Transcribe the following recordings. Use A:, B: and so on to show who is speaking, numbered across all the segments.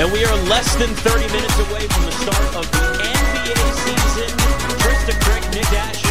A: And we are less than 30 minutes away from the start of the NBA season. Trysta Krick, Nick Asher,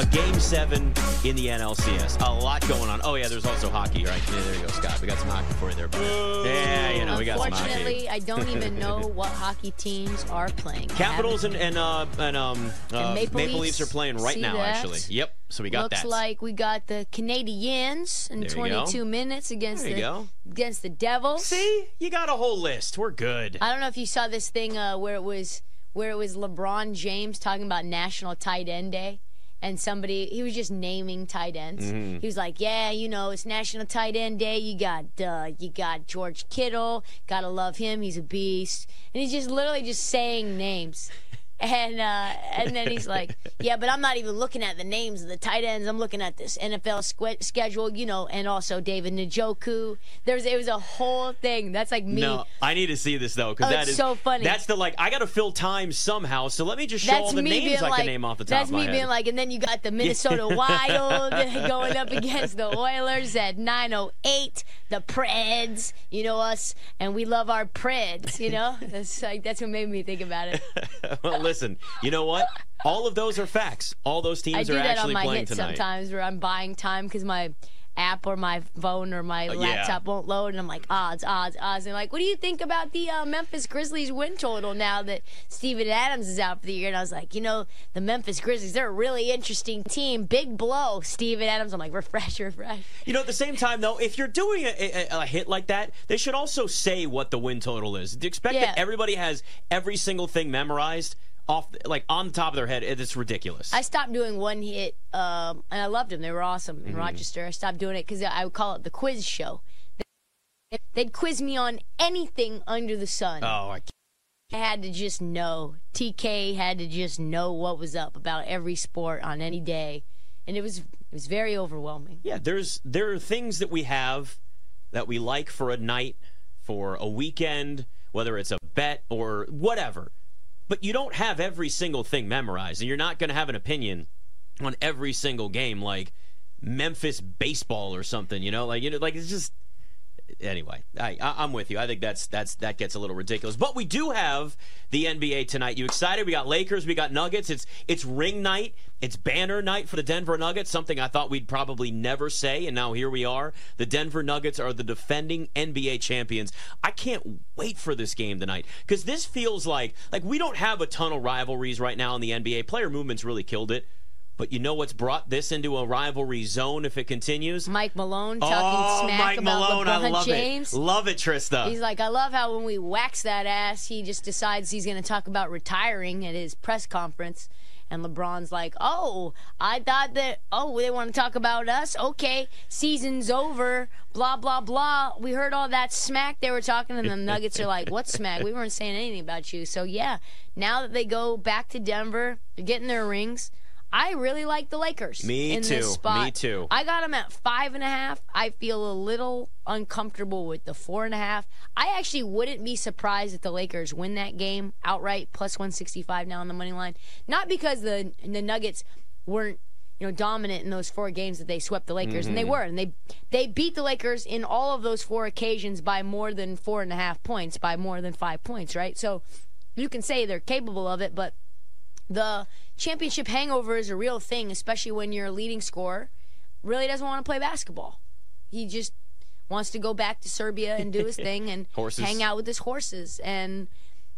A: a game seven in the NLCS. A lot going on. Oh, yeah, there's also hockey, right? Yeah, there you go, Scott. We got some hockey for you there, buddy. Yeah, you know, we got some hockey.
B: Unfortunately, I don't even know what hockey teams are playing.
A: Capitals and and uh, and um uh,
B: Maple
A: Maple,
B: Leafs.
A: Leafs are playing right
B: See
A: now.
B: that?
A: Actually, yep. So we got
B: looks
A: that.
B: Looks like we got the Canadiens in
A: There you go.
B: 22 minutes against the
A: go.
B: against the Devils.
A: See, you got a whole list. We're good.
B: I don't know if you saw this thing uh, where it was where it was LeBron James talking about National Tight End Day, and somebody he was just naming tight ends.
A: Mm-hmm.
B: He was like, "Yeah, you know, it's National Tight End Day. You got uh, you got George Kittle. Gotta love him. He's a beast." And he's just literally just saying names. And uh, and then he's like, yeah, but I'm not even looking at the names of the tight ends. I'm looking at this NFL squ- schedule, you know, and also David Njoku. There's it was a whole thing. That's like me.
A: No, I need to see this though because
B: Oh,
A: that is
B: so funny.
A: That's the like I got to fill time somehow. So let me just show
B: That's
A: all the
B: me
A: names I
B: like,
A: can name off the top
B: that's
A: of my
B: me being like, and then you got the Minnesota Wild going up against the Oilers at 9:08. The Preds, you know us, and we love our Preds. You know, that's like that's what made me think about it.
A: well, listen, you know what? All of those are facts. All those teams
B: I do
A: are
B: that on my
A: playing
B: hit
A: tonight.
B: sometimes, where I'm buying time because my app or my phone or my
A: Uh, yeah.
B: laptop won't load, and I'm like odds, odds, odds, and like, what do you think about the uh, Memphis Grizzlies win total now that Steven Adams is out for the year? And I was like, you know, the Memphis Grizzlies, they're a really interesting team. Big blow, Steven Adams. I'm like, refresh, refresh.
A: You know, at the same time, though, if you're doing a, a, a hit like that, they should also say what the win total is. To expect
B: Yeah.
A: that everybody has every single thing memorized off, like on the top of their head, it's ridiculous.
B: I stopped doing one hit, um, and I loved them. They were awesome in Rochester. I stopped doing it because I would call it the quiz show. They'd quiz me on anything under the sun.
A: oh, I
B: I had to just know. TK had to just know what was up about every sport on any day, and it was it was very overwhelming.
A: Yeah, there's there are things that we have that we like for a night, for a weekend, whether it's a bet or whatever. But you don't have every single thing memorized, and you're not going to have an opinion on every single game like Memphis baseball or something. You know, like you know, like it's just anyway, I, I'm with you. I think that's that's that gets a little ridiculous. But we do have the NBA tonight. You excited? We got Lakers. We got Nuggets. It's it's ring night. It's banner night for the Denver Nuggets. Something I thought we'd probably never say, and now here we are. The Denver Nuggets are the defending NBA champions. I can't wait for this game tonight because this feels like like we don't have a ton of rivalries right now in the NBA. Player movements really killed it. But you know what's brought this into a rivalry zone if it continues?
B: Mike Malone talking
A: oh,
B: smack
A: Mike
B: about
A: Malone,
B: LeBron
A: I love
B: James.
A: it. Love it, Trysta.
B: He's like, I love how when we wax that ass, he just decides he's going to talk about retiring at his press conference. And LeBron's like, oh, I thought that, oh, they want to talk about us? Okay, season's over, blah, blah, blah. We heard all that smack they were talking, and the Nuggets are like, what smack? We weren't saying anything about you. So, yeah, now that they go back to Denver, they're getting their rings. I really like the Lakers.
A: Me
B: in
A: too.
B: This spot.
A: Me too.
B: I got them at five and a half. I feel a little uncomfortable with the four and a half. I actually wouldn't be surprised if the Lakers win that game outright, plus 165 now on the money line. Not because the the Nuggets weren't you know dominant in those four games that they swept the Lakers, and they
A: Mm-hmm.
B: were, and they they beat the Lakers in all of those four occasions by more than four and a half points, by more than five points, right? So you can say they're capable of it, but the championship hangover is a real thing, especially when you're a leading scorer. Really doesn't want to play basketball. He just wants to go back to Serbia and do his thing and
A: Horses.
B: hang out with his horses. And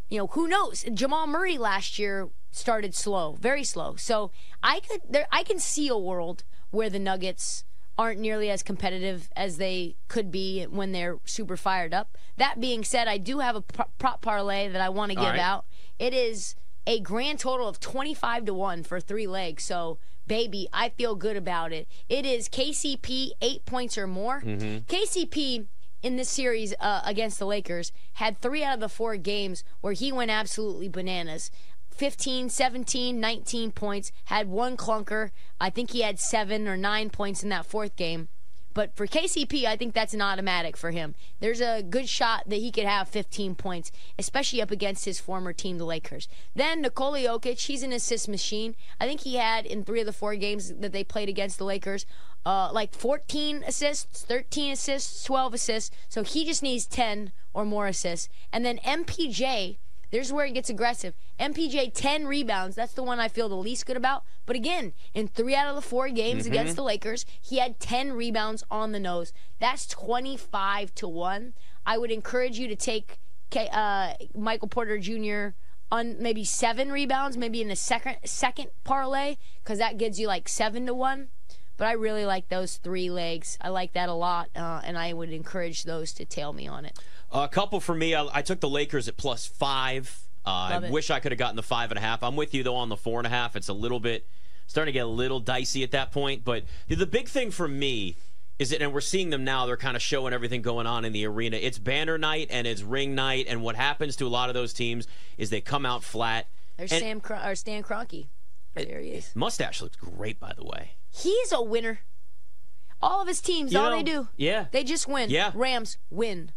B: you know, who knows? Jamal Murray last year started slow, very slow. So I could, there, I can see a world where the Nuggets aren't nearly as competitive as they could be when they're super fired up. That being said, I do have a prop parlay that I want to give
A: right.
B: out. It is a grand total of 25 to 1 for three legs. So, baby, I feel good about it. It is KCP, eight points or more. KCP in this series uh, against the Lakers had three out of the four games where he went absolutely bananas. 15, 17, 19 points, had one clunker. I think he had seven or nine points in that fourth game. But for KCP, I think that's an automatic for him. There's a good shot that he could have 15 points, especially up against his former team, the Lakers. Then Nikola Jokic, he's an assist machine. I think he had in three of the four games that they played against the Lakers, uh, like 14 assists, 13 assists, 12 assists. So he just needs 10 or more assists. And then MPJ there's where it gets aggressive. MPJ 10 rebounds. That's the one I feel the least good about. But again, in three out of the four games mm-hmm. against the Lakers, he had 10 rebounds on the nose. That's 25 to one. I would encourage you to take uh, Michael Porter Jr. on maybe seven rebounds, maybe in a second second parlay, because that gives you like seven to one. But I really like those three legs. I like that a lot, uh, and I would encourage those to tail me on it.
A: A couple for me. I, I took the Lakers at plus five. Uh, I wish I could have gotten the five and a half. I'm with you though on the four and a half. It's a little bit starting to get a little dicey at that point. But the big thing for me is that, and we're seeing them now. They're kind of showing everything going on in the arena. It's banner night and it's ring night, and what happens to a lot of those teams is they come out flat.
B: There's Sam Cron- or Stan Kroenke. There he is.
A: Mustache looks great, by the way.
B: He's a winner. All of his teams, you all know, they do,
A: yeah,
B: they just win.
A: Yeah,
B: Rams win.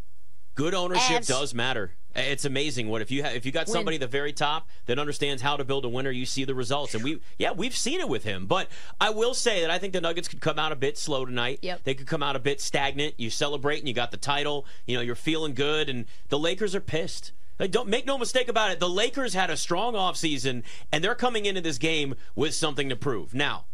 A: Good ownership does matter. It's amazing what if you have, if you got somebody Win. at the very top that understands how to build a winner, you see the results. And we yeah we've seen it with him. But I will say that I think the Nuggets could come out a bit slow tonight.
B: Yep.
A: They could come out a bit stagnant. You celebrate and you got the title. You know you're feeling good, and the Lakers are pissed. Like, don't make no mistake about it. The Lakers had a strong offseason, and they're coming into this game with something to prove. Now,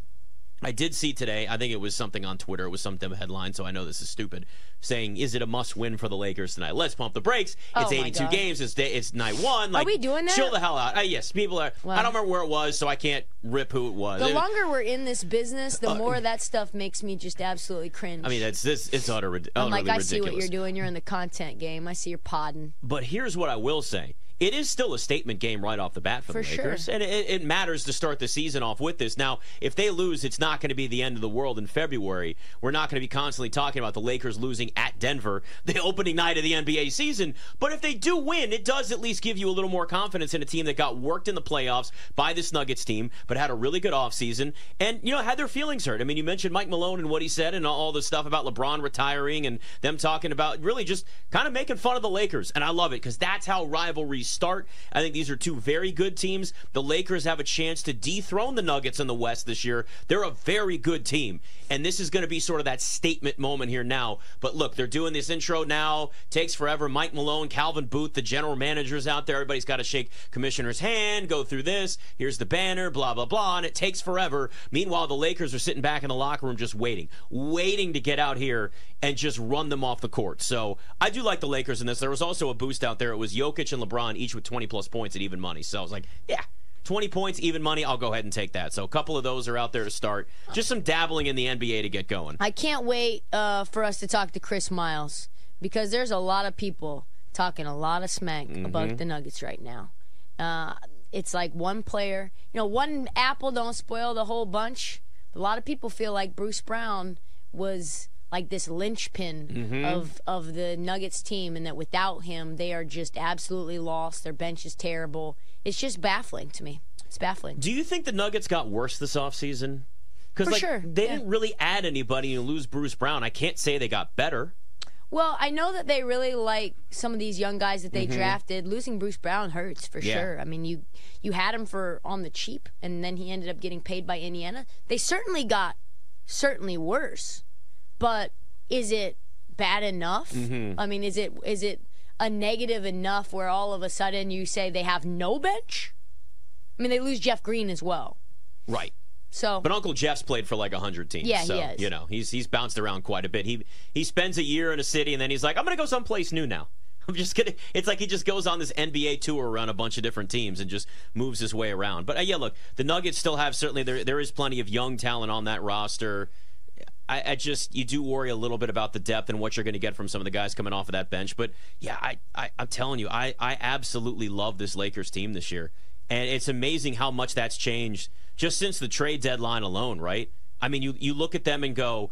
A: I did see today, I think it was something on Twitter, it was some headline, so I know this is stupid, saying, is it a must win for the Lakers tonight? Let's pump the brakes. It's
B: oh
A: 82 games, it's, day, it's night one. Like,
B: are we doing that?
A: Chill the hell out. Uh, yes, people are. I don't remember where it was, so I can't rip who it was.
B: The
A: it,
B: longer we're in this business, the uh, more that stuff makes me just absolutely cringe.
A: I mean, it's this it's utter, utterly
B: I'm like,
A: I
B: ridiculous. see what you're doing. You're in the content game. I see you're podding.
A: But here's what I will say it is still a statement game right off the bat for,
B: for
A: the Lakers,
B: sure.
A: and it, it, matters to start the season off with this. Now, if they lose, it's not going to be the end of the world in February. We're not going to be constantly talking about the Lakers losing at Denver the opening night of the NBA season. But if they do win, it does at least give you a little more confidence in a team that got worked in the playoffs by this Nuggets team, but had a really good offseason and you know had their feelings hurt. I mean, you mentioned Mike Malone and what he said, and all the stuff about LeBron retiring, and them talking about really just kind of making fun of the Lakers, and I love it because that's how rivalries start. I think these are two very good teams. The Lakers have a chance to dethrone the Nuggets in the West this year. They're a very good team. And this is going to be sort of that statement moment here now. But look, they're doing this intro now. Takes forever. Mike Malone, Calvin Booth, the general managers out there. Everybody's got to shake commissioner's hand, go through this. Here's the banner, blah, blah, blah. And it takes forever. Meanwhile, the Lakers are sitting back in the locker room just waiting, waiting to get out here and just run them off the court. So I do like the Lakers in this. There was also a boost out there. It was Jokic and LeBron, each with 20 plus points at even money. So I was like, yeah, 20 points, even money, I'll go ahead and take that. So a couple of those are out there to start. Just some dabbling in the NBA to get going.
B: I can't wait uh, for us to talk to Chris Miles because there's a lot of people talking a lot of smack mm-hmm. about the Nuggets right now. Uh, it's like one player, you know, one apple don't spoil the whole bunch. A lot of people feel like Bruce Brown was like this linchpin mm-hmm. of of the Nuggets team, and that without him, they are just absolutely lost. Their bench is terrible it's just baffling to me. It's baffling.
A: Do you think the Nuggets got worse this offseason? Because like
B: sure.
A: they
B: yeah.
A: didn't really add anybody and lose Bruce Brown. I can't say they got better.
B: Well, I know that they really like some of these young guys that they mm-hmm. drafted. Losing Bruce Brown hurts for
A: yeah.
B: sure. I mean, you you had him for on the cheap, and then he ended up getting paid by Indiana. They certainly got certainly worse, but is it bad enough?
A: Mm-hmm.
B: I mean, is it is it a negative enough where all of a sudden you say they have no bench? I mean, they lose Jeff Green as well.
A: Right.
B: So,
A: but Uncle Jeff's played for like hundred teams.
B: Yeah,
A: so,
B: he has.
A: You know, he's he's bounced around quite a bit. He he spends a year in a city and then he's like, I'm gonna go someplace new now. I'm just kidding. It's like he just goes on this NBA tour around a bunch of different teams and just moves his way around. But uh, yeah, look, the Nuggets still have certainly there there is plenty of young talent on that roster. I, I, just you do worry a little bit about the depth and what you're going to get from some of the guys coming off of that bench. But yeah, I, I am telling you, I I absolutely love this Lakers team this year, and it's amazing how much that's changed just since the trade deadline alone. Right? I mean, you you look at them and go,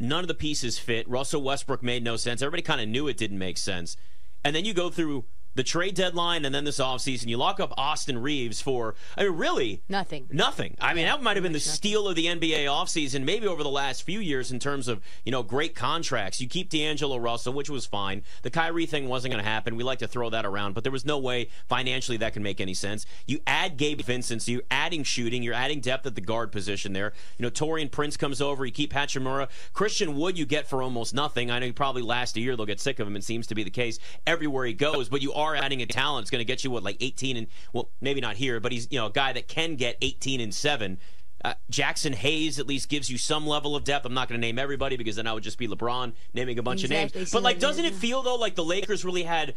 A: none of the pieces fit. Russell Westbrook made no sense. Everybody kind of knew it didn't make sense, and then you go through the trade deadline and then this offseason, you lock up Austin Reaves for, I mean, really
B: Nothing.
A: Nothing. I mean, that might have been the steal of the NBA offseason, maybe over the last few years in terms of, you know, great contracts. You keep D'Angelo Russell, which was fine. The Kyrie thing wasn't going to happen. We like to throw that around, but there was no way financially that can make any sense. You add Gabe Vincent, so you're adding shooting, you're adding depth at the guard position there. You know, Taurean Prince comes over, you keep Hachimura. Christian Wood you get for almost nothing. I know you probably last a year they'll get sick of him. It seems to be the case everywhere he goes, but you are are adding a talent. It's going to get you what like 18 and well, maybe not here, but he's you know a guy that can get 18 and seven. Uh, Jaxson Hayes at least gives you some level of depth. I'm not going to name everybody because then I would just be LeBron naming a bunch
B: Exactly.
A: of names. But like, doesn't it feel though like the Lakers really had?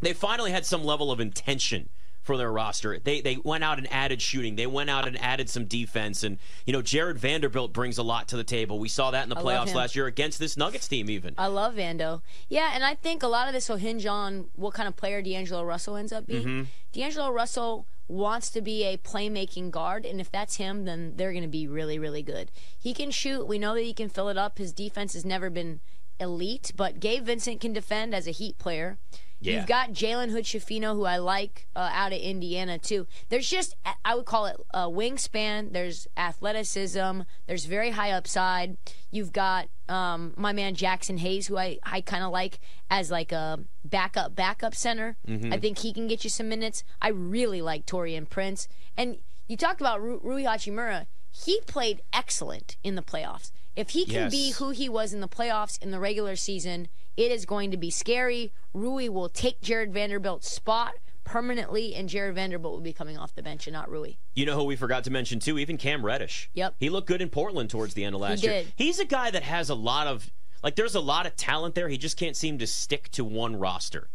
A: They finally had some level of intention for their roster. They they went out and added shooting. They went out and added some defense. And you know, Jared Vanderbilt brings a lot to the table. We saw that in the playoffs last year against this Nuggets team. Even
B: I love Vando. Yeah, and I think a lot of this will hinge on what kind of player D'Angelo Russell ends up being.
A: Mm-hmm.
B: D'Angelo Russell wants to be a playmaking guard, and if that's him, then they're going to be really, really good. He can shoot. We know that he can fill it up. His defense has never been elite, but Gabe Vincent can defend as a Heat player.
A: Yeah.
B: You've got Jalen Hood-Schifino, who I like uh, out of Indiana too. There's just I would call it a wingspan. There's athleticism. There's very high upside. You've got um, my man Jaxson Hayes, who I, I kind of like as like a backup backup center. I think he can get you some minutes. I really like Taurean Prince. And you talked about Ru- Rui Hachimura. He played excellent in the playoffs. If he can be who he was in the playoffs in the regular season, it is going to be scary. Rui will take Jared Vanderbilt's spot permanently, and Jared Vanderbilt will be coming off the bench and not Rui.
A: You know who we forgot to mention too? Even Cam Reddish.
B: Yep.
A: He looked good in Portland towards the end of last year.
B: did.
A: He's a guy that has a lot of like there's a lot of talent there. He just can't seem to stick to one roster.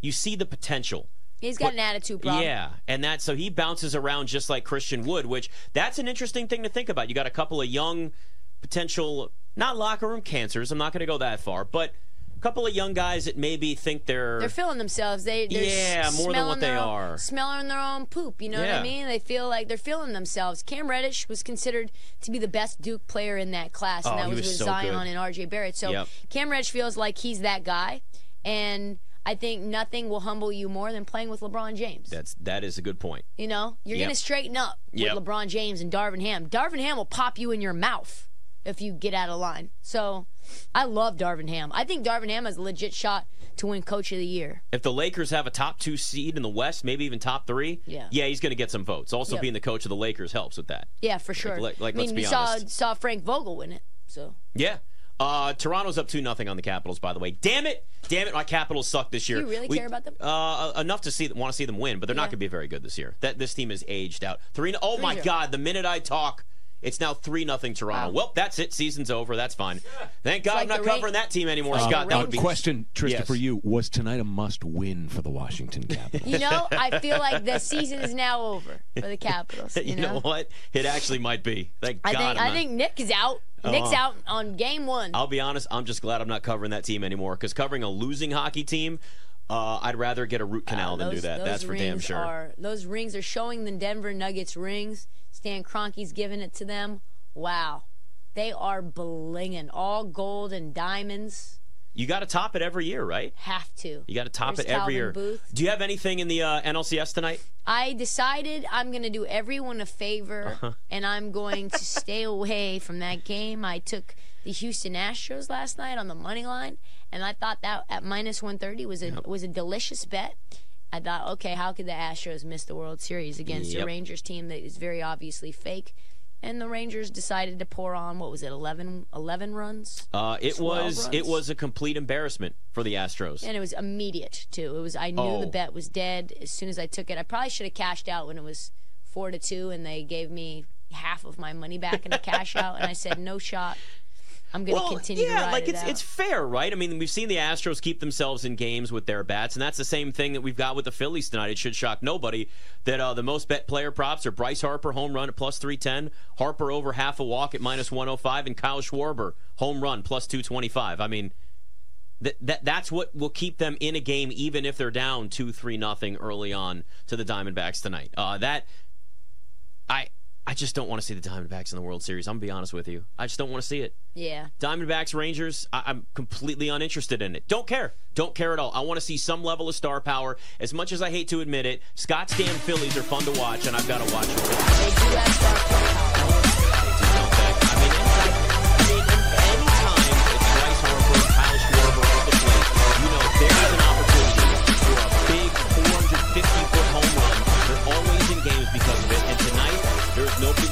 A: You see the potential.
B: He's got
A: But-
B: an attitude problem.
A: Yeah, and that so he bounces around just like Christian Wood, which that's an interesting thing to think about. You got a couple of young potential not locker room cancers. I'm not going to go that far, but couple of young guys that maybe think they're,
B: They're feeling themselves. They, they're
A: Yeah, more than
B: smelling
A: what they
B: their own-
A: are.
B: Smelling their own poop. You know what I mean? They feel like they're feeling themselves. Cam Reddish was considered to be the best Duke player in that class, and
A: Oh,
B: that was,
A: was
B: with
A: so
B: Zion
A: good.
B: and R.J. Barrett. So
A: Yep.
B: Cam Reddish feels like he's that guy, and I think nothing will humble you more than playing with LeBron James.
A: that's that is a good point.
B: You know, you're
A: Yep.
B: going to straighten up
A: Yep.
B: with LeBron James and Darvin Ham. Darvin Ham will pop you in your mouth if you get out of line. So I love Darvin Ham. I think Darvin Ham has a legit shot to win Coach of the Year.
A: If the Lakers have a top two seed in the West, maybe even top three,
B: Yeah.
A: yeah, he's going to get some votes. Also,
B: Yep.
A: being the coach of the Lakers helps with that.
B: Yeah, for sure.
A: like- like,
B: I mean,
A: let's be
B: you saw
A: honest.
B: saw Frank Vogel win it. So
A: Yeah. Uh, Toronto's up two nothing on the Capitals. By the way, damn it, damn it, my Capitals suck this year.
B: Do you really
A: We-
B: care about them?
A: Uh, enough to see want to see them win, but they're not going to be very good this year. That this team is aged out. Three. Oh my
B: 3-0.
A: God! The minute I talk. It's now three nothing Toronto.
B: Wow.
A: Well, that's it. Season's over. That's fine. Thank God
B: like
A: I'm not
B: the Ra-
A: covering that team anymore,
B: like the
A: Scott. That would be
C: question, Trysta,
A: Yes.
C: for you: Was tonight a must-win for the Washington Capitals?
B: you know, I feel like the season is now over for the Capitals. You,
A: You know what? It actually might be. Thank
B: I
A: God.
B: think
A: I'm
B: I think Nick is out. Nick's
A: Uh,
B: out on game one.
A: I'll be honest. I'm just glad I'm not covering that team anymore because covering a losing hockey team, uh, I'd rather get a root canal
B: Uh,
A: than do that. That's for damn sure.
B: Are, those rings are showing the Denver Nuggets rings. Stan Kroenke's giving it to them. Wow, they are blinging, all gold and diamonds.
A: You got to top it every year, right?
B: Have to.
A: You got to top
B: Where's
A: it every
B: Calvin
A: year.
B: Booth?
A: Do you have anything in the uh, NLCS tonight?
B: I decided I'm going to do everyone a favor
A: Uh-huh.
B: and I'm going to stay away from that game. I took the Houston Astros last night on the money line and I thought that at minus 130 was a was a delicious bet. I thought, okay, how could the Astros miss the World Series against
A: Yep.
B: a Rangers team that is very obviously fake? And the Rangers decided to pour on what was it, 11, 11 runs?
A: Uh, it
B: 12
A: was it was a complete embarrassment for the Astros.
B: And it was immediate too. It was I knew
A: Oh.
B: the bet was dead as soon as I took it. I probably should have cashed out when it was four to two, and they gave me half of my money back in a cash out, and I said no shot. I'm going to
A: well,
B: continue
A: yeah,
B: to
A: like
B: it
A: it's
B: out.
A: it's fair, right? I mean, we've seen the Astros keep themselves in games with their bats, and that's the same thing that we've got with the Phillies tonight. It should shock nobody that uh, the most bet player props are Bryce Harper home run at plus three ten, Harper over half a walk at minus one hundred five, and Kyle Schwarber home run plus two twenty five. I mean. That, that that's what will keep them in a game even if they're down two three nothing early on to the Diamondbacks tonight. Uh, that I I just don't want to see the Diamondbacks in the World Series. I'm gonna be honest with you. I just don't want to see it.
B: Yeah.
A: Diamondbacks, Rangers, I- am completely uninterested in it. Don't care. Don't care at all. I want to see some level of star power. As much as I hate to admit it, Scott's damn Phillies are fun to watch, and I've got to watch them.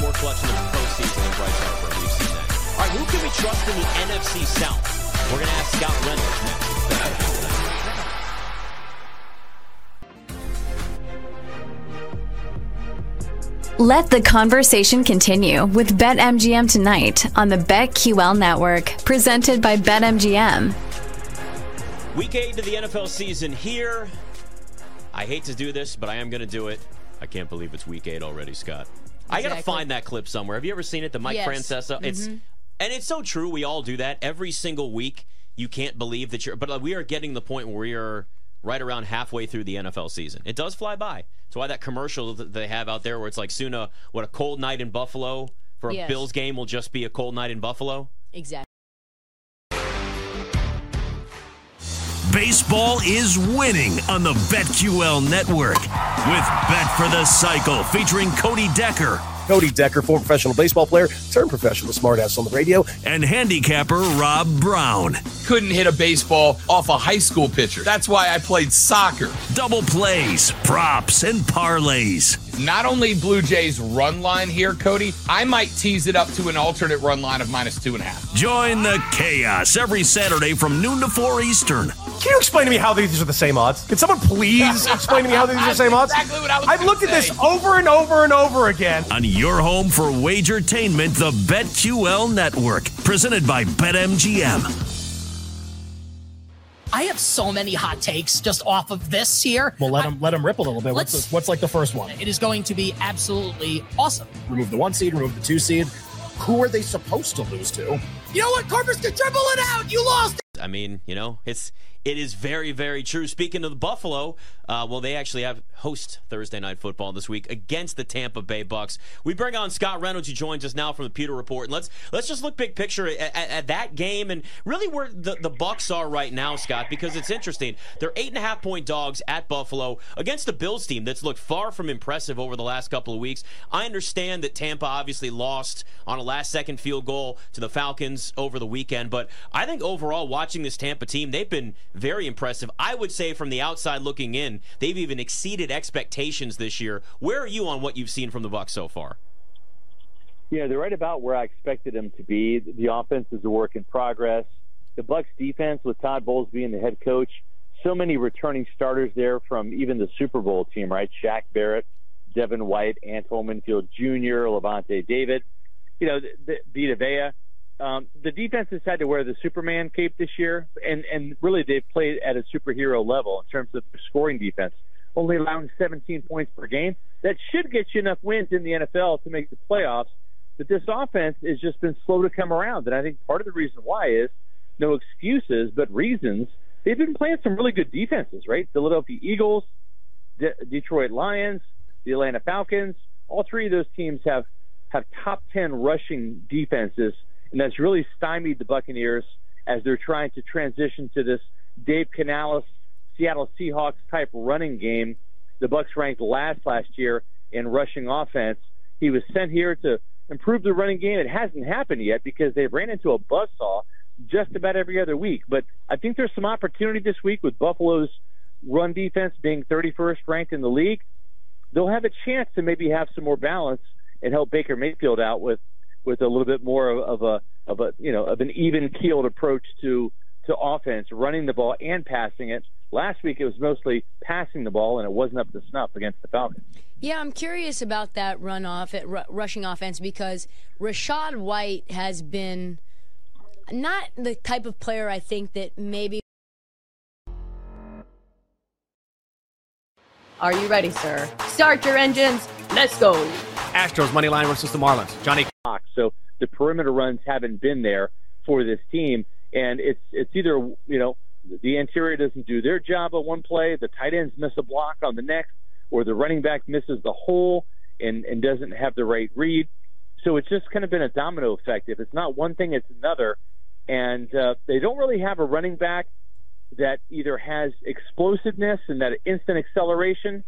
A: More clutch in the postseason than Bryce Harper. We've seen that. All right, who can we trust in the NFC South? We're going to ask Scott Reynolds next.
D: Let the conversation continue with BetMGM tonight on the BetQL network, presented by BetMGM.
A: Week eight of the NFL season here. I hate to do this, but I am going to do it. I can't believe it's week eight already, Scott. I got to find that clip somewhere. Have you ever seen it? The Mike
B: Yes.
A: Francesa. It's and it's so true. We all do that every single week. You can't believe that you're, but uh, we are getting the point where we are right around halfway through the NFL season. It does fly by. That's why that commercial that they have out there, where it's like soon a what a cold night in Buffalo for a
B: Yes.
A: Bills game will just be a cold night in Buffalo.
B: Exactly.
E: Baseball is winning on the BetQL network with Bet for the Cycle featuring Cody Decker
F: Cody Decker, former professional baseball player, turned professional smartass on the radio.
E: and handicapper Rob Brown.
G: couldn't hit a baseball off a high school pitcher. That's why I played soccer.
E: Double plays, props, and parlays.
G: Not only Blue Jays run line here, Cody, I might tease it up to an alternate run line of minus two and a half.
E: Join the chaos every Saturday from noon to 4 Eastern.
F: Can you explain to me how these are the same odds? Can someone please explain to me how these are the same odds?
G: Exactly what I was
F: I've
G: gonna
F: looked at this over and over and over again.
E: On your home for Wagertainment, the BetQL network. Presented by BetMGM.
H: I have so many hot takes just off of this here.
I: Well, let them let them rip a little bit. What's, the, what's like the first one?
H: It is going to be absolutely awesome.
I: Remove the one seed, remove the two seed. Who are they supposed to lose to?
H: You know what, Corpus can dribble it out. You lost.
A: I mean, you know, it's it is very very true. Speaking of the Buffalo, uh, well, they actually have host Thursday night football this week against the Tampa Bay Bucks. We bring on Scott Reynolds, who joins us now from the Pewter Report, and let's let's just look big picture at, at, at that game and really where the the Bucks are right now, Scott, because it's interesting. They're eight and a half point dogs at Buffalo against the Bills team that's looked far from impressive over the last couple of weeks. I understand that Tampa obviously lost on a last second field goal to the Falcons over the weekend, but I think overall watching this Tampa team, they've been very impressive. I would say from the outside looking in, they've even exceeded expectations this year. Where are you on what you've seen from the Bucks so far?
J: Yeah, they're right about where I expected them to be. The offense is a work in progress. The Bucks defense with Todd Bowles being the head coach, so many returning starters there from even the Super Bowl team, right? Shaq Barrett, Devin White, Antoine Winfield Jr., Lavonte David, you know, Vita Vea. Um, the defense has had to wear the Superman cape this year, and, and really they've played at a superhero level in terms of scoring defense, only allowing 17 points per game. That should get you enough wins in the NFL to make the playoffs. But this offense has just been slow to come around, and I think part of the reason why is no excuses, but reasons. They've been playing some really good defenses, right? Philadelphia Eagles, De- Detroit Lions, the Atlanta Falcons. All three of those teams have have top 10 rushing defenses, and that's really stymied the Buccaneers as they're trying to transition to this Dave Canales Seattle Seahawks type running game. The Bucks ranked last last year in rushing offense. He was sent here to improve the running game. It hasn't happened yet because they ran into a buzzsaw just about every other week. But I think there's some opportunity this week with Buffalo's run defense being 31st ranked in the league. They'll have a chance to maybe have some more balance and help Baker Mayfield out with with a little bit more of, of a of a you know of an even keeled approach to to offense, running the ball and passing it. Last week it was mostly passing the ball, and it wasn't up to snuff against the Falcons.
B: Yeah, I'm curious about that run off at ru- rushing offense because Rachaad White has been not the type of player I think that maybe
K: Are you ready, sir? Start your engines. Let's go.
L: Astros money line versus the Marlins. Johnny.
J: The perimeter runs haven't been there for this team, and it's it's either you know the interior doesn't do their job on one play, the tight ends miss a block on the next, or the running back misses the hole. and, and doesn't have the right read. So it's just kind of been a domino effect. If it's not one thing, it's another. And uh, they don't really have a running back that either has explosiveness and that instant acceleration,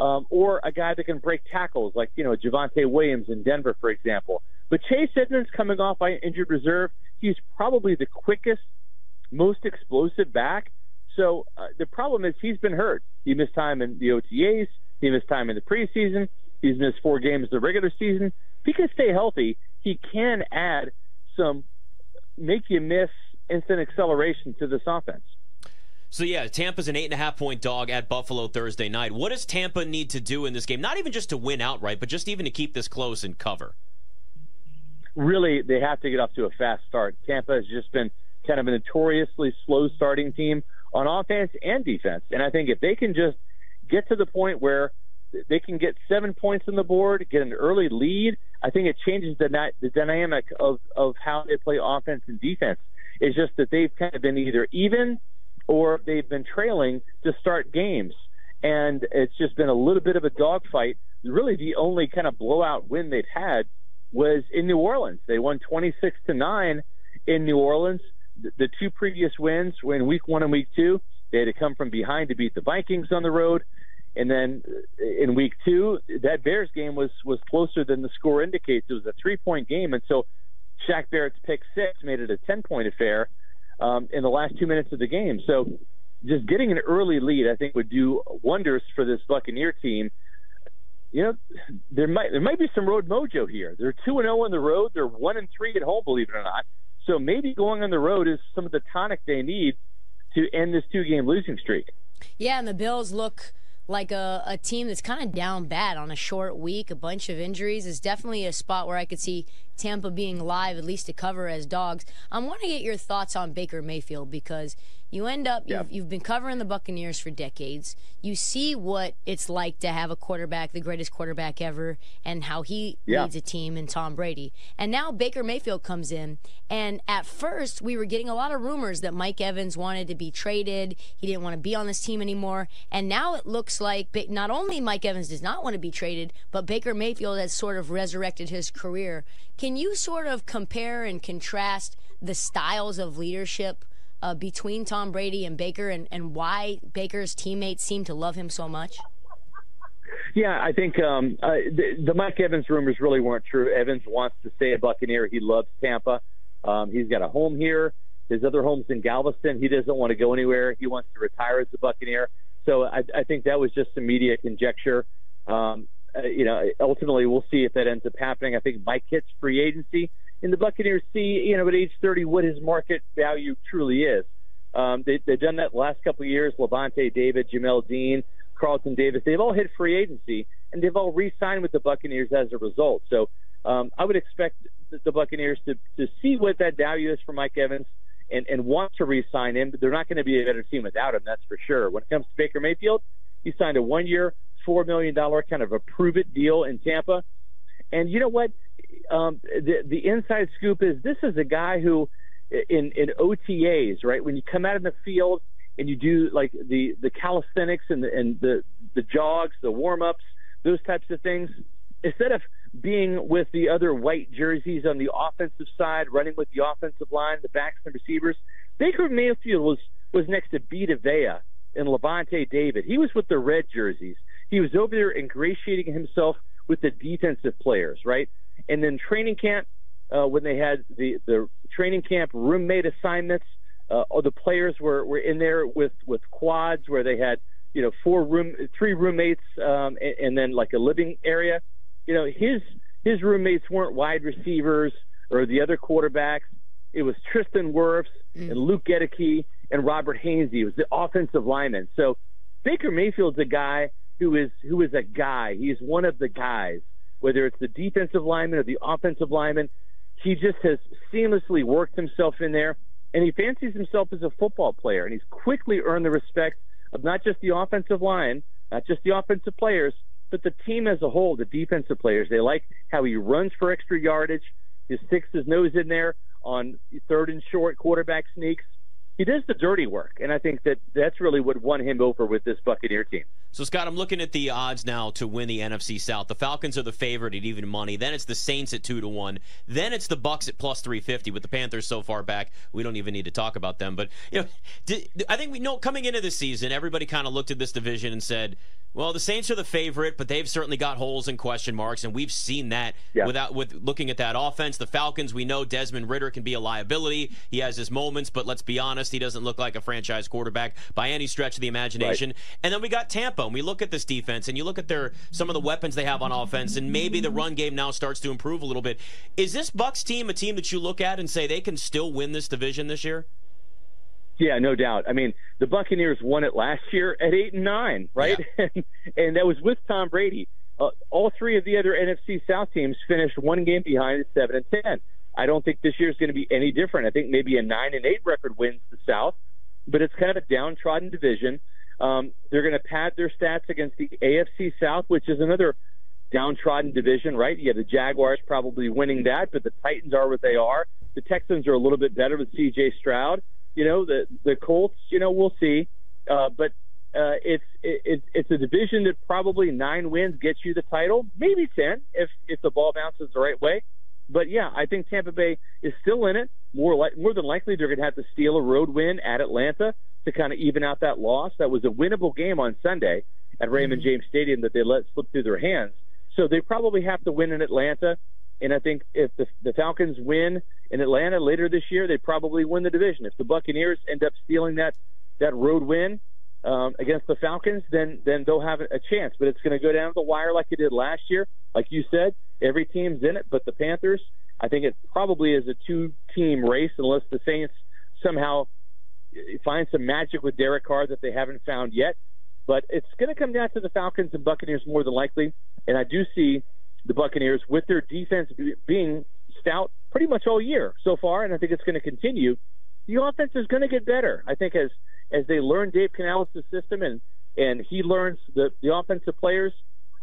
J: um, or a guy that can break tackles, like you know Javonte Williams in Denver, for example. But Chase Edmonds coming off injured reserve, he's probably the quickest, most explosive back. So uh, the problem is he's been hurt. He missed time in the OTAs. He missed time in the preseason. He's missed four games the regular season. If he can stay healthy, he can add some make you miss instant acceleration to this offense.
A: So yeah, Tampa's an eight and a half point dog at Buffalo Thursday night. What does Tampa need to do in this game? Not even just to win outright, but just even to keep this close and cover.
J: Really, they have to get off to a fast start. Tampa has just been kind of a notoriously slow starting team on offense and defense, and I think if they can just get to the point where they can get seven points on the board, get an early lead, I think it changes the the dynamic of of how they play offense and defense. It's just that they've kind of been either even or they've been trailing to start games. And it's just been a little bit of a dogfight. Really, the only kind of blowout win they've had was in New Orleans. They won 26 to 9 in New Orleans. The, the two previous wins were in week one and week two. They had to come from behind to beat the Vikings on the road. And then in week two, that Bears game was, was closer than the score indicates. It was a three point game And so Shaq Barrett's pick six made it a 10 point affair um, in the last two minutes of the game. So just getting an early lead, I think, would do wonders for this Buccaneer team. You know, there might there might be some road mojo here. They're two and zero oh on the road. They're one and three at home, believe it or not. So maybe going on the road is some of the tonic they need to end this two game losing streak.
B: Yeah, and the Bills look like a, a team that's kind of down bad on a short week, a bunch of injuries, is definitely a spot where I could see Tampa being live, at least to cover as dogs. I want to get your thoughts on Baker Mayfield because you end up, you've, you've, been covering the Buccaneers for decades. You see what it's like to have a quarterback, the greatest quarterback ever, and how he yeah. leads a team in Tom Brady. And now Baker Mayfield comes in. And at first, we were getting a lot of rumors that Mike Evans wanted to be traded. He didn't want to be on this team anymore. And now it looks like not only Mike Evans does not want to be traded, but Baker Mayfield has sort of resurrected his career. Can you sort of compare and contrast the styles of leadership? Uh, between Tom Brady and Baker and, and why Baker's teammates seem to love him so much?
J: Yeah, I think um, uh, the, the Mike Evans rumors really weren't true. Evans wants to stay a Buccaneer. He loves Tampa. Um, he's got a home here. His other home's in Galveston. He doesn't want to go anywhere. He wants to retire as a Buccaneer. So I, I think that was just some media conjecture. Um, uh, you know, ultimately we'll see if that ends up happening. I think Mike hits free agency and the Buccaneers see, you know, at age 30, what his market value truly is. Um, they, they've done that the last couple of years. Lavonte David, Jamel Dean, Carlton Davis, they've all hit free agency, and they've all re-signed with the Buccaneers as a result. So um, I would expect the, the Buccaneers to, to see what that value is for Mike Evans and, and want to re-sign him. But they're not going to be a better team without him, that's for sure. When it comes to Baker Mayfield, he signed a one-year, $4 million kind of a prove-it deal in Tampa. And you know what? Um, the the inside scoop is this is a guy who in in OTAs, right? When you come out in the field and you do like the the calisthenics and the and the the jogs, the warm ups, those types of things, instead of being with the other white jerseys on the offensive side, running with the offensive line, the backs and receivers, Baker Mayfield was was next to Vita Vea and Lavonte David. He was with the red jerseys. He was over there ingratiating himself with the defensive players, right? And then training camp, uh, when they had the, the training camp roommate assignments, uh, all the players were, were in there with, with quads where they had, you know, four room, three roommates, um, and, and then like a living area. You know, his, his roommates weren't wide receivers or the other quarterbacks. It was Tristan Wirfs mm. and Luke Goedeke and Robert Hainsey. It was the offensive lineman. So Baker Mayfield's a guy who is who is a guy. He's one of the guys whether it's the defensive lineman or the offensive lineman. He just has seamlessly worked himself in there, and he fancies himself as a football player, and he's quickly earned the respect of not just the offensive line, not just the offensive players, but the team as a whole, the defensive players. They like how he runs for extra yardage. He sticks his nose in there on third and short quarterback sneaks. He does the dirty work, and I think that that's really what won him over with this Buccaneer team.
A: So, Scott, I'm looking at the odds now to win the NFC South. The Falcons are the favorite at even money. Then it's the Saints at two to one. Then it's the Bucks at plus 350. With the Panthers so far back, we don't even need to talk about them. But you know, did, I think we know coming into the season, everybody kind of looked at this division and said, "Well, the Saints are the favorite, but they've certainly got holes and question marks, and we've seen that
J: Yeah.
A: without with looking at that offense. The Falcons, we know Desmond Ridder can be a liability. He has his moments, but let's be honest, he doesn't look like a franchise quarterback by any stretch of the imagination. And then we got Tampa, and we look at this defense, and you look at their some of the weapons they have on offense, and maybe the run game now starts to improve a little bit. Is this Bucks team a team that you look at and say they can still win this division this year?
J: Yeah, no doubt. I mean, the Buccaneers won it last year at eight and nine, right? and, and that was with Tom Brady. Uh, all three of the other NFC South teams finished one game behind at seven and ten. I don't think this year is going to be any different. I think maybe a nine and eight record wins the South, but it's kind of a downtrodden division. Um, they're going to pad their stats against the AFC South, which is another downtrodden division, right? Have the Jaguars probably winning that, but the Titans are what they are. The Texans are a little bit better with C.J. Stroud. You know, the the Colts. You know, we'll see. Uh, but uh, it's it, it's a division that probably nine wins gets you the title, maybe ten if if the ball bounces the right way. But yeah, I think Tampa Bay is still in it. More like more than likely, they're going to have to steal a road win at Atlanta to kind of even out that loss. That was a winnable game on Sunday at Raymond mm-hmm. James Stadium that they let slip through their hands. So they probably have to win in Atlanta. And I think if the, the Falcons win in Atlanta later this year, they probably win the division. If the Buccaneers end up stealing that that road win um, against the Falcons, then then they'll have a chance. But it's going to go down the wire like it did last year. Like you said, every team's in it, but the Panthers. I think it probably is a two-team race unless the Saints somehow find some magic with Derek Carr that they haven't found yet. But it's going to come down to the Falcons and Buccaneers more than likely. And I do see the Buccaneers with their defense being stout pretty much all year so far, and I think it's going to continue. The offense is going to get better. I think as as they learn Dave Canales' system and and he learns the the offensive players,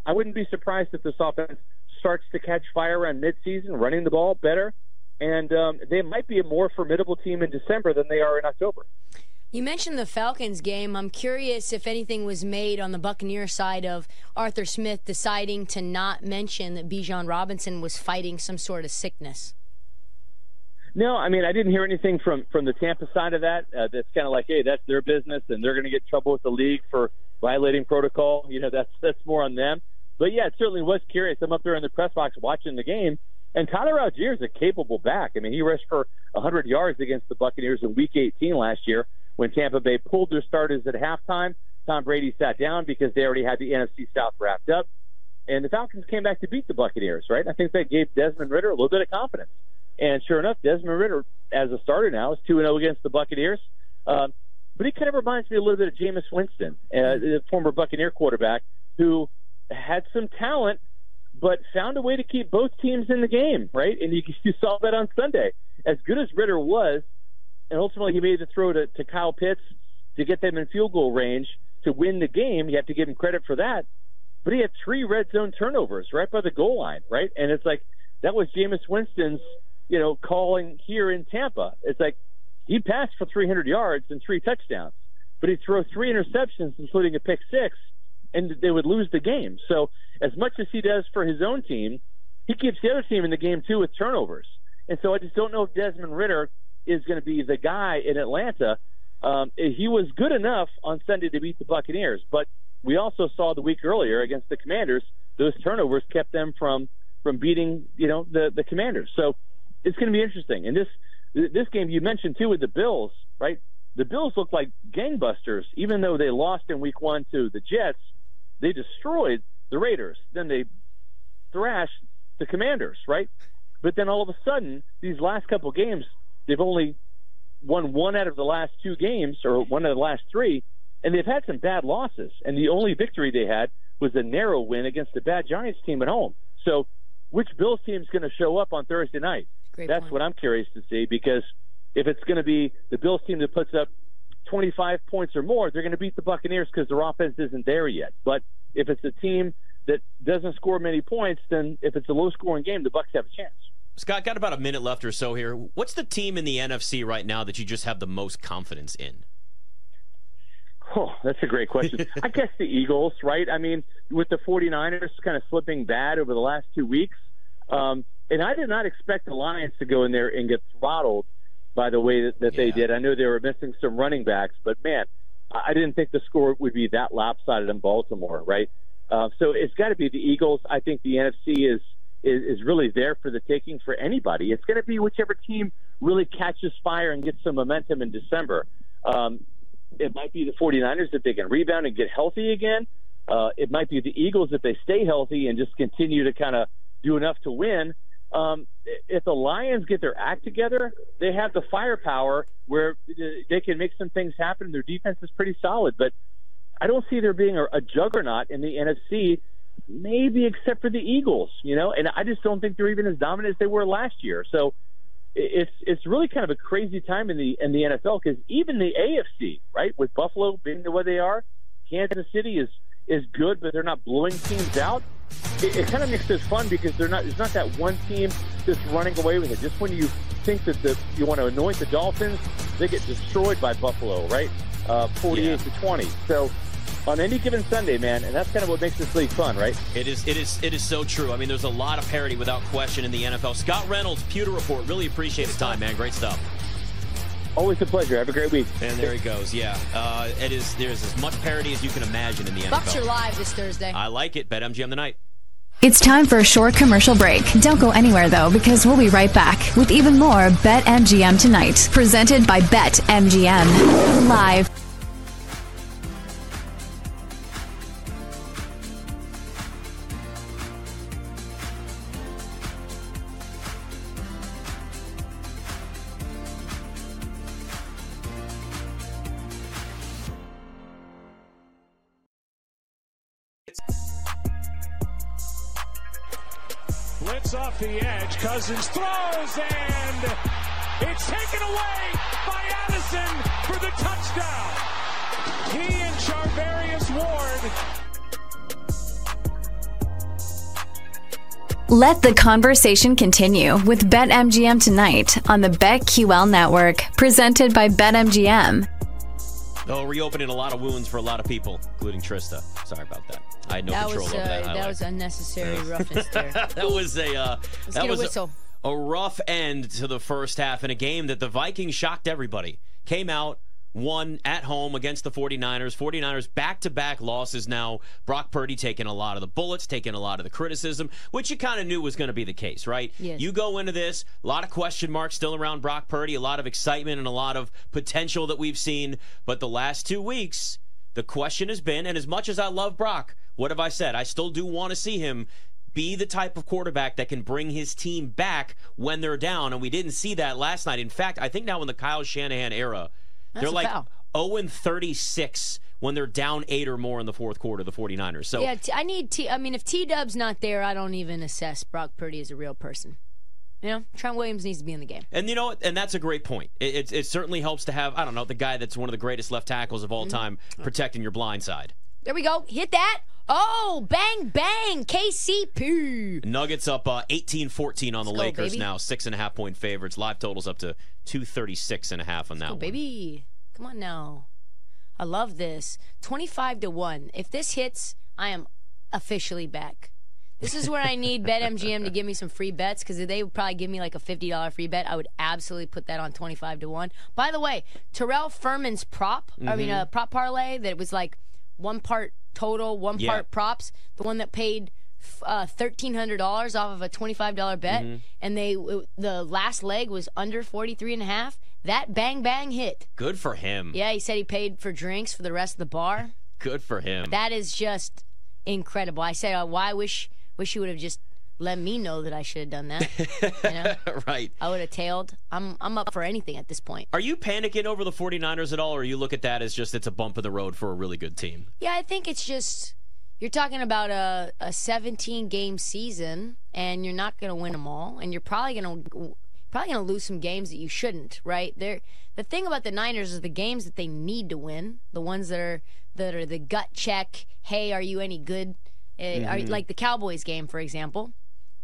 J: I wouldn't be surprised if this offense starts to catch fire around midseason, running the ball better, and um, they might be a more formidable team in December than they are in October.
B: You mentioned the Falcons game. I'm curious if anything was made on the Buccaneer side of Arthur Smith deciding to not mention that Bijan Robinson was fighting some sort of sickness.
J: No, I mean I didn't hear anything from from the Tampa side of that. Uh, that's kind of like, hey, that's their business, and they're going to get trouble with the league for violating protocol. You know, that's that's more on them. But yeah, it certainly was curious. I'm up there in the press box watching the game, and Tyler Allgeier is a capable back. I mean, he rushed for 100 yards against the Buccaneers in Week 18 last year when Tampa Bay pulled their starters at halftime. Tom Brady sat down because they already had the NFC South wrapped up, and the Falcons came back to beat the Buccaneers. Right? I think that gave Desmond Ridder a little bit of confidence. And sure enough, Desmond Ridder, as a starter now, is 2 0 against the Buccaneers. Um, but he kind of reminds me a little bit of Jameis Winston, uh, the former Buccaneer quarterback, who had some talent, but found a way to keep both teams in the game, right? And you, you saw that on Sunday. As good as Ridder was, and ultimately he made the throw to, to Kyle Pitts to get them in field goal range to win the game. You have to give him credit for that. But he had three red zone turnovers right by the goal line, right? And it's like that was Jameis Winston's you know, calling here in Tampa. It's like he passed for 300 yards and three touchdowns, but he'd throw three interceptions, including a pick six, and they would lose the game. So, as much as he does for his own team, he keeps the other team in the game too with turnovers. And so, I just don't know if Desmond Ridder is going to be the guy in Atlanta. Um, he was good enough on Sunday to beat the Buccaneers, but we also saw the week earlier against the Commanders, those turnovers kept them from from beating, you know, the the Commanders. So it's going to be interesting. And this this game you mentioned too with the Bills, right? The Bills look like gangbusters, even though they lost in Week One to the Jets. They destroyed the Raiders. Then they thrashed the Commanders, right? But then all of a sudden, these last couple games, they've only won one out of the last two games, or one of the last three, and they've had some bad losses. And the only victory they had was a narrow win against the bad Giants team at home. So, which Bills team is going to show up on Thursday night?
B: Great
J: That's
B: point.
J: what I'm curious to see because if it's going to be the Bills team that puts up 25 points or more, they're going to beat the Buccaneers because their offense isn't there yet. But if it's a team that doesn't score many points, then if it's a low-scoring game, the Bucks have a chance.
A: Scott, got about a minute left or so here. What's the team in the NFC right now that you just have the most confidence in?
J: Oh, that's a great question. I guess the Eagles, right? I mean, with the 49ers kind of slipping bad over the last two weeks, um, and I did not expect the Lions to go in there and get throttled by the way that, that yeah. they did. I know they were missing some running backs, but man, I didn't think the score would be that lopsided in Baltimore, right? Uh, so it's got to be the Eagles. I think the NFC is, is is really there for the taking for anybody. It's going to be whichever team really catches fire and gets some momentum in December. Um, it might be the 49ers if they can rebound and get healthy again. Uh, it might be the Eagles if they stay healthy and just continue to kind of do enough to win. Um, if the Lions get their act together, they have the firepower where they can make some things happen. Their defense is pretty solid, but I don't see there being a, a juggernaut in the NFC, maybe except for the Eagles, you know, and I just don't think they're even as dominant as they were last year. So it's it's really kind of a crazy time in the in the NFL because even the AFC, right, with Buffalo being the way they are, Kansas City is is good, but they're not blowing teams out. It, it kind of makes this fun because they're not. There's not that one team just running away with it. Just when you think that the, you want to anoint the Dolphins, they get destroyed by Buffalo, right? Uh, 48 yeah. to 20. So on any given Sunday, man, and that's kind of what makes this league fun, right?
A: It is. It is. It is so true. I mean, there's a lot of parity without question in the NFL. Scott Reynolds, Pewter Report. Really appreciate the time, man. Great stuff.
J: Always a pleasure. Have a great week.
A: And there he goes. Yeah, uh, it is. There's as much parity as you can imagine in the NFL.
B: Bucks are live this Thursday.
A: I like it. Bet MGM tonight.
D: It's time for a short commercial break. Don't go anywhere though, because we'll be right back with even more Bet MGM tonight, presented by Bet MGM live.
M: Off the edge. Cousins throws and it's taken away by Addison for the touchdown. He and Charvarius Ward.
D: Let the conversation continue with BetMGM tonight on the BetQL network, presented by BetMGM.
A: Though reopening a lot of wounds for a lot of people, including Trysta. Sorry about that. I had no
B: that
A: control
B: was,
A: over
B: uh,
A: that.
B: That was unnecessary roughness there.
A: that was a uh, that was
B: a whistle.
A: A, a rough end to the first half in a game that the Vikings shocked everybody. Came out won at home against the 49ers. 49ers back to back losses now. Brock Purdy taking a lot of the bullets, taking a lot of the criticism, which you kind of knew was going to be the case, right?
B: Yes.
A: You go into this, a lot of question marks still around Brock Purdy, a lot of excitement and a lot of potential that we've seen. But the last two weeks, the question has been, and as much as I love Brock, what have I said? I still do want to see him be the type of quarterback that can bring his team back when they're down. And we didn't see that last night. In fact, I think now in the Kyle Shanahan era,
B: That's
A: they're like
B: foul.
A: 0 and 36 when they're down eight or more in the fourth quarter, the 49ers. So
B: yeah, t- I need T. I mean, if T Dub's not there, I don't even assess Brock Purdy as a real person. You know, Trent Williams needs to be in the game.
A: And you know? And that's a great point. It, it, it certainly helps to have, I don't know, the guy that's one of the greatest left tackles of all
B: Mhm.
A: time protecting your blind side.
B: There we go. Hit that. Oh, bang, bang. KCP.
A: Nuggets up uh, 18-14 on the
B: Let's go,
A: Lakers
B: baby.
A: now, six and a half point favorites. Live totals up to 236 and a half on that
B: Oh,
A: one.
B: baby. Come on now. I love this. 25 to 1. If this hits, I am officially back. This is where I need BetMGM to give me some free bets because if they would probably give me like a $50 free bet, I would absolutely put that on 25 to 1. By the way, Terrell Furman's prop, I mean, a prop parlay that was like one part total, one
N: Yeah.
B: part props, the one that paid uh, $1,300 off of a $25 bet,
A: Mm-hmm.
N: Mhm.
B: and they the last leg was under 43 and a half. That bang bang hit.
A: Good for him.
B: Yeah, he said he paid for drinks for the rest of the bar.
A: Good for him.
B: That is just incredible. I said, uh, "Why wish wish you would have just let me know that I should have done that." you know?
A: right.
B: I would have tailed. I'm I'm up for anything at this point.
A: Are you panicking over the 49ers at all, or you look at that as just it's a bump in the road for a really good team?
B: Yeah, I think it's just you're talking about a a 17 game season, and you're not going to win them all, and you're probably going to probably going to lose some games that you shouldn't. Right? They're, the thing about the Niners is the games that they need to win, the ones that are that are the gut check. Hey, are you any good? Uh, are,
N: Mhm.
B: like the Cowboys game, for example.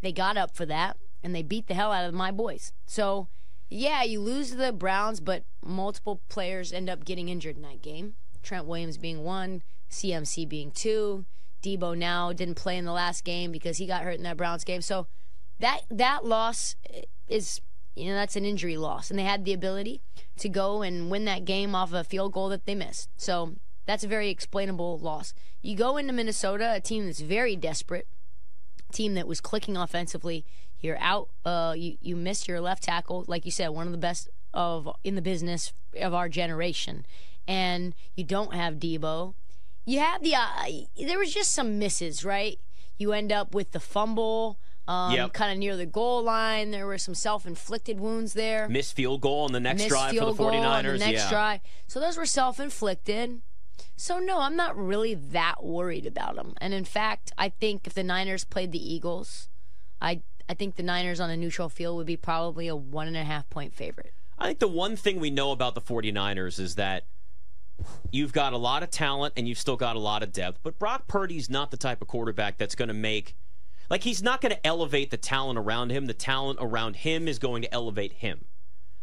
B: They got up for that, and they beat the hell out of my boys. So. Yeah, you lose the Browns, but multiple players end up getting injured in that game. Trent Williams being one, CMC being two. Debo now didn't play in the last game because he got hurt in that Browns game. So that that loss is you know that's an injury loss, and they had the ability to go and win that game off of a field goal that they missed. So that's a very explainable loss. You go into Minnesota, a team that's very desperate, team that was clicking offensively. You're out. Uh, you you missed your left tackle, like you said, one of the best of in the business of our generation, and you don't have Debo. You have the. Uh, there was just some misses, right? You end up with the fumble. Um,
A: Yep.
B: Kind of near the goal line. There were some self inflicted wounds there.
A: Missed field goal on the next
B: Missed
A: drive for the 49ers.
B: goal on the next
A: yeah.
B: drive. So those were self inflicted. So no, I'm not really that worried about them. And in fact, I think if the Niners played the Eagles, I I think the Niners on a neutral field would be probably a one and a half point favorite.
A: I think the one thing we know about the 49ers is that you've got a lot of talent and you've still got a lot of depth, but Brock Purdy's not the type of quarterback that's going to make like he's not going to elevate the talent around him. The talent around him is going to elevate him.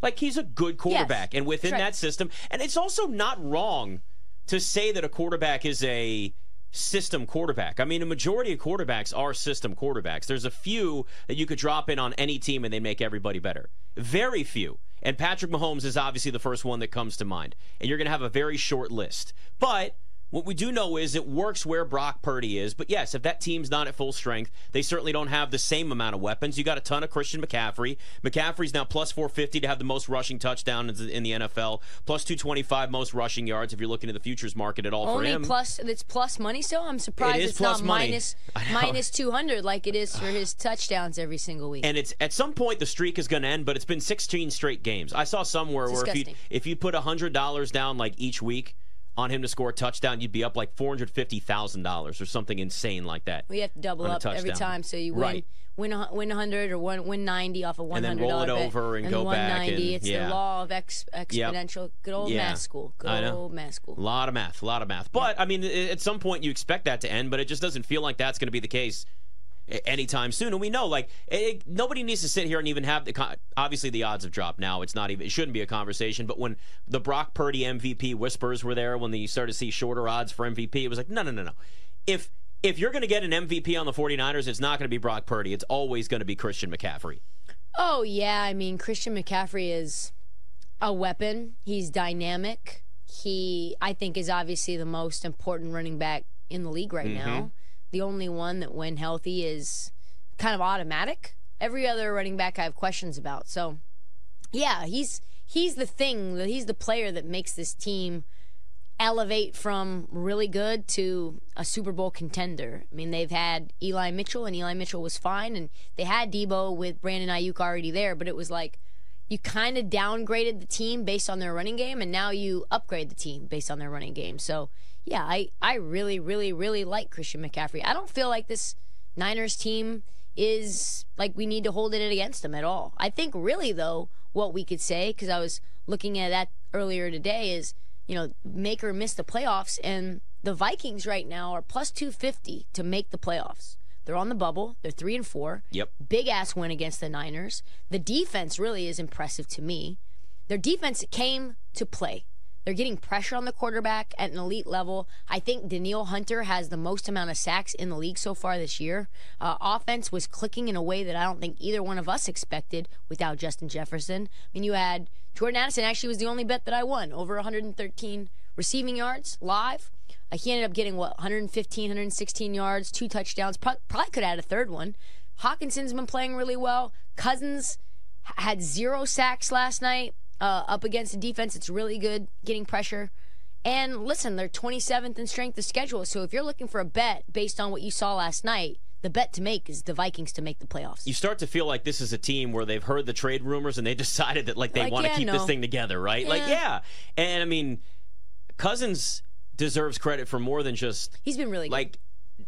A: Like he's a good quarterback and within
B: right.
A: that system and it's also not wrong to say that a quarterback is a system quarterback. I mean, a majority of quarterbacks are system quarterbacks. There's a few that you could drop in on any team and they make everybody better. Very few. And Patrick Mahomes is obviously the first one that comes to mind. And you're going to have a very short list. But what we do know is it works where Brock Purdy is. But yes, if that team's not at full strength, they certainly don't have the same amount of weapons. You got a ton of Christian McCaffrey. McCaffrey's now plus 450 to have the most rushing touchdowns in the NFL, plus 225 most rushing yards if you're looking at the futures market at all
B: Only
A: for him.
B: plus it's plus money still. I'm surprised
A: It
B: it's
A: plus
B: not
A: money.
B: minus minus 200 like it is for his touchdowns every single week.
A: And it's at some point the streak is going to end, but it's been 16 straight games. I saw somewhere
B: It's
A: where if you if you put hundred dollars down like each week on him to score a touchdown, you'd be up like four hundred fifty thousand dollars or something insane like that.
B: we have to double up every time, so you win
A: Right.
B: win win 100 or win win 90 off a 100
A: And then roll it over and
B: then
A: go back
B: 190.
A: and-
B: it's
A: yeah.
B: the law of ex, exponential. Good old
A: Yeah.
B: math school. Good
A: I know.
B: old math school.
A: A lot of math, a lot of math. But I mean, at some point you expect that to end, but it just doesn't feel like that's going to be the case anytime soon. And we know, like, it, nobody needs to sit here and even have the. Con- obviously, the odds have dropped now. It's not even. It shouldn't be a conversation. But when the Brock Purdy MVP whispers were there, when you started to see shorter odds for MVP, it was like, no, no, no, no. If if you're going to get an MVP on the 49ers, it's not going to be Brock Purdy. It's always going to be Christian McCaffrey.
B: Oh yeah, I mean Christian McCaffrey is a weapon. He's dynamic. He I think is obviously the most important running back in the league right mm-hmm. now. The only one that when healthy is kind of automatic. Every other running back I have questions about. So yeah, he's he's the thing, he's the player that makes this team elevate from really good to a Super Bowl contender. I mean, they've had Eli Mitchell, and Eli Mitchell was fine, and they had Debo with Brandon Aiyuk already there, but it was like you kind of downgraded the team based on their running game, and now you upgrade the team based on their running game. So, yeah, I, I really, really, really like Christian McCaffrey. I don't feel like this Niners team is like we need to hold it against them at all. I think really though, what we could say because I was looking at that earlier today is you know make or miss the playoffs, and the Vikings right now are plus two fifty to make the playoffs. They're on the bubble. They're three and four.
A: Yep.
B: Big ass win against the Niners. The defense really is impressive to me. Their defense came to play. They're getting pressure on the quarterback at an elite level. I think Danielle Hunter has the most amount of sacks in the league so far this year. Uh, offense was clicking in a way that I don't think either one of us expected without Justin Jefferson. I mean, you had Jordan Addison actually was the only bet that I won over 113 receiving yards live. Uh, he ended up getting what 115, 116 yards, two touchdowns. Pro- probably could add a third one. Hockenson's been playing really well. Cousins had zero sacks last night uh, up against a defense that's really good, getting pressure. And listen, they're 27th in strength of schedule. So if you're looking for a bet based on what you saw last night, the bet to make is the Vikings to make the playoffs.
A: You start to feel like this is a team where they've heard the trade rumors and they decided that like they
B: Like,
A: want to
B: yeah,
A: keep
B: no.
A: this thing together, right? Like,
B: Yeah.
A: yeah. And I mean, Cousins deserves credit for more than just
B: He's been really good.
A: like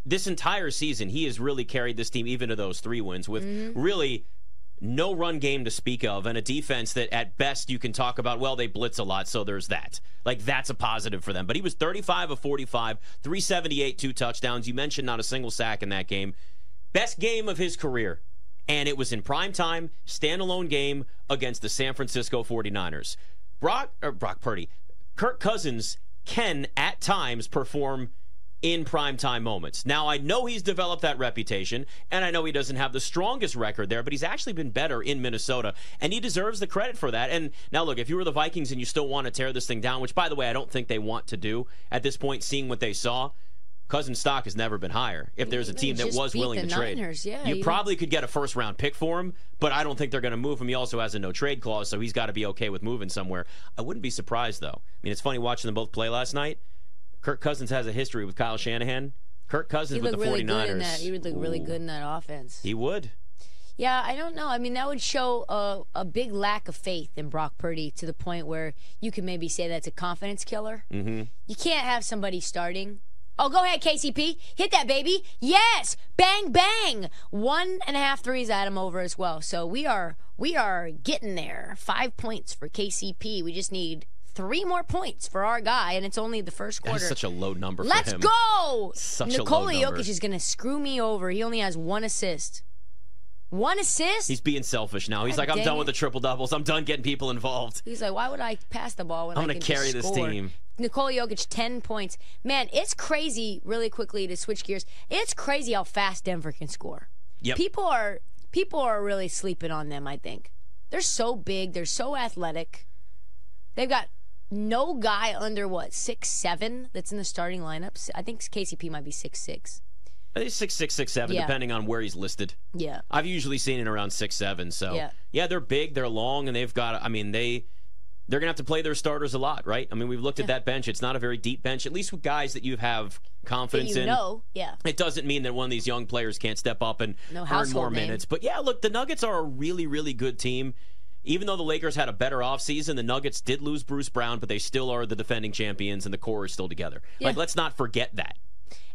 A: this entire season. He has really carried this team even to those three wins with
B: Mm-hmm.
A: really no run game to speak of and a defense that at best you can talk about well they blitz a lot so there's that. Like that's a positive for them. But he was 35 of 45 378 two touchdowns. You mentioned not a single sack in that game. Best game of his career and it was in prime time standalone game against the San Francisco 49ers Brock or Brock Purdy Kirk Cousins can at times perform in primetime moments. Now, I know he's developed that reputation, and I know he doesn't have the strongest record there, but he's actually been better in Minnesota, and he deserves the credit for that. And now, look, if you were the Vikings and you still want to tear this thing down, which, by the way, I don't think they want to do at this point, seeing what they saw, Cousin stock has never been higher. If there's a team that was willing to trade,
B: yeah,
A: you
B: you
A: probably could get a first round pick for him, but I don't think they're going to move him. He also has a no trade clause, so he's got to be okay with moving somewhere. I wouldn't be surprised though. I mean, it's funny watching them both play last night. Kirk Cousins has a history with Kyle Shanahan. Kirk Cousins
B: He
A: with the
B: really
A: 49ers.
B: good in that. He would look really good in that offense.
A: He would.
B: Yeah, I don't know. I mean, that would show a, a big lack of faith in Brock Purdy to the point where you can maybe say that's a confidence killer.
A: Mm-hmm.
B: You can't have somebody starting. Oh, go ahead, KCP. Hit that, baby. Yes. Bang, bang. One and a half threes at him over as well. So we are we are getting there. Five points for KCP. We just need three more points for our guy, and it's only the first quarter.
A: That's such a low number
B: Let's
A: for him.
B: go.
A: Such
B: Nikola. Jokic is going to screw me over. He only has one assist. One assist?
A: He's being selfish now. He's
B: God
A: like, I'm done
B: it.
A: with the triple doubles. I'm done getting people involved.
B: He's like, why would I pass the ball when
A: I'm gonna carry
B: just
A: this
B: score?
A: team.
B: Nikola Jokic, 10 points. Man, it's crazy, really quickly to switch gears. It's crazy how fast Denver can score.
A: Yep.
B: People are people are really sleeping on them, I think. They're so big, they're so athletic. They've got no guy under what, six seven that's in the starting lineups. I think KCP might be six six.
A: I think six six six seven,
B: Yeah.
A: depending on where he's listed.
B: Yeah.
A: I've usually seen it around six seven. So
B: Yeah.
A: yeah. they're big, they're long, and they've got. I mean, they they're gonna have to play their starters a lot, right? I mean, we've looked at that bench. It's not a very deep bench, at least with guys that you have confidence
B: you
A: in.
B: No, yeah.
A: It doesn't mean that one of these young players can't step up and
B: No
A: earn more
B: name.
A: minutes. But yeah, look, the Nuggets are a really, really good team. Even though the Lakers had a better offseason, the Nuggets did lose Bruce Brown, but they still are the defending champions, and the core is still together. Like, let's not forget that.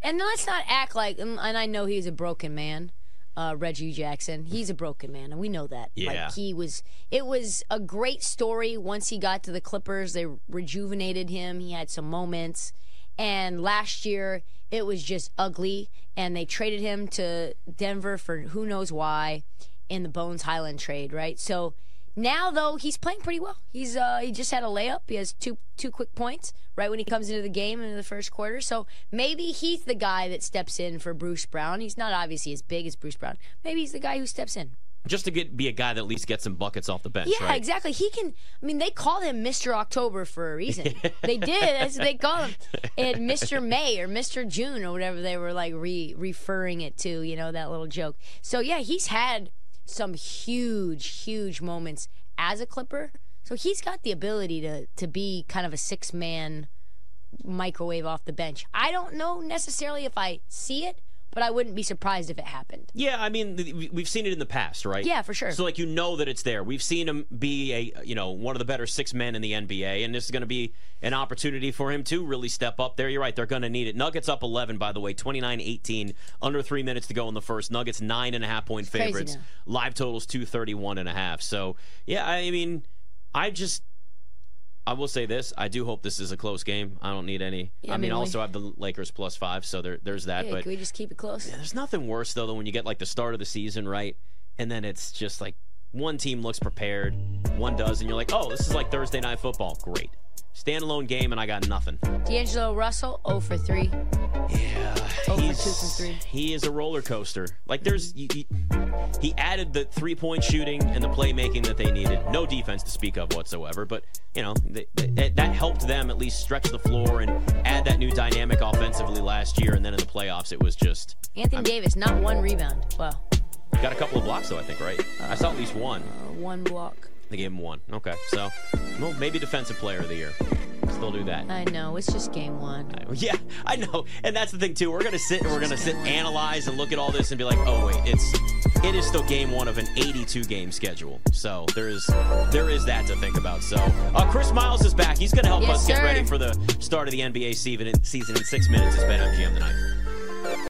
B: And let's not act like, and and I know he's a broken man, uh, Reggie Jackson. He's a broken man, and we know that.
A: Yeah.
B: Like he was. It was a great story once he got to the Clippers. They rejuvenated him. He had some moments, and last year it was just ugly. And they traded him to Denver for who knows why, in the Bones Hyland trade, right? So. Now though he's playing pretty well. He's uh he just had a layup. He has two two quick points right when he comes into the game in the first quarter. So maybe he's the guy that steps in for Bruce Brown. He's not obviously as big as Bruce Brown. Maybe he's the guy who steps in.
A: Just to get be a guy that at least gets some buckets off the bench,
B: yeah,
A: right?
B: exactly. He can. I mean, they call him Mr. October for a reason. they did. That's what they call him. And Mr. May or Mr. June or whatever they were like re- referring it to. You know that little joke. So yeah, he's had some huge, huge moments as a Clipper. So he's got the ability to to be kind of a six man microwave off the bench. I don't know necessarily if I see it, but I wouldn't be surprised if it happened.
A: Yeah, I mean, we- we've seen it in the past, right?
B: Yeah, for sure.
A: So, like, you know that it's there. We've seen him be a, you know, one of the better six men in the NBA, and this is going to be an opportunity for him to really step up there. You're right. They're going to need it. Nuggets up 11, by the way, 29 18, under three minutes to go in the first. Nuggets nine and a half point
B: crazy
A: favorites. Live totals 231 and a half. So, yeah, I mean, I just. I will say this: I do hope this is a close game. I don't need any.
B: Yeah,
A: I mean,
B: we-
A: also I have the Lakers plus five, so there, there's that.
B: Yeah,
A: but
B: can we just keep it close?
A: Yeah, there's nothing worse though than when you get like the start of the season, right? And then it's just like one team looks prepared, one does, and you're like, oh, this is like Thursday night football. Great. Standalone game, and I got nothing.
B: D'Angelo Russell, 0 for 3.
A: Yeah,
B: 0 for 2
A: he's-
B: from 3.
A: He is a roller coaster. Like there's, you, he added the three point shooting and the playmaking that they needed. No defense to speak of whatsoever, but you know they, they, that helped them at least stretch the floor and add that new dynamic offensively last year. And then in the playoffs, it was just
B: Anthony Davis, not one rebound. Well,
A: got a couple of blocks though. I think right. I saw at least one.
B: uh, one block.
A: They gave him one. Okay, so well, maybe defensive player of the year. Still do that.
B: I know, it's just game one.
A: Yeah, I know, and that's the thing too. We're gonna sit and we're gonna sit, and analyze, and look at all this, and be like, oh wait, it's it is still game one of an 82 game schedule. So there is there is that to think about. So uh, Chris Miles is back. He's gonna help
B: Yes,
A: us get
B: sir.
A: ready for the start of the NBA season in, six minutes. It's Bet MGM tonight.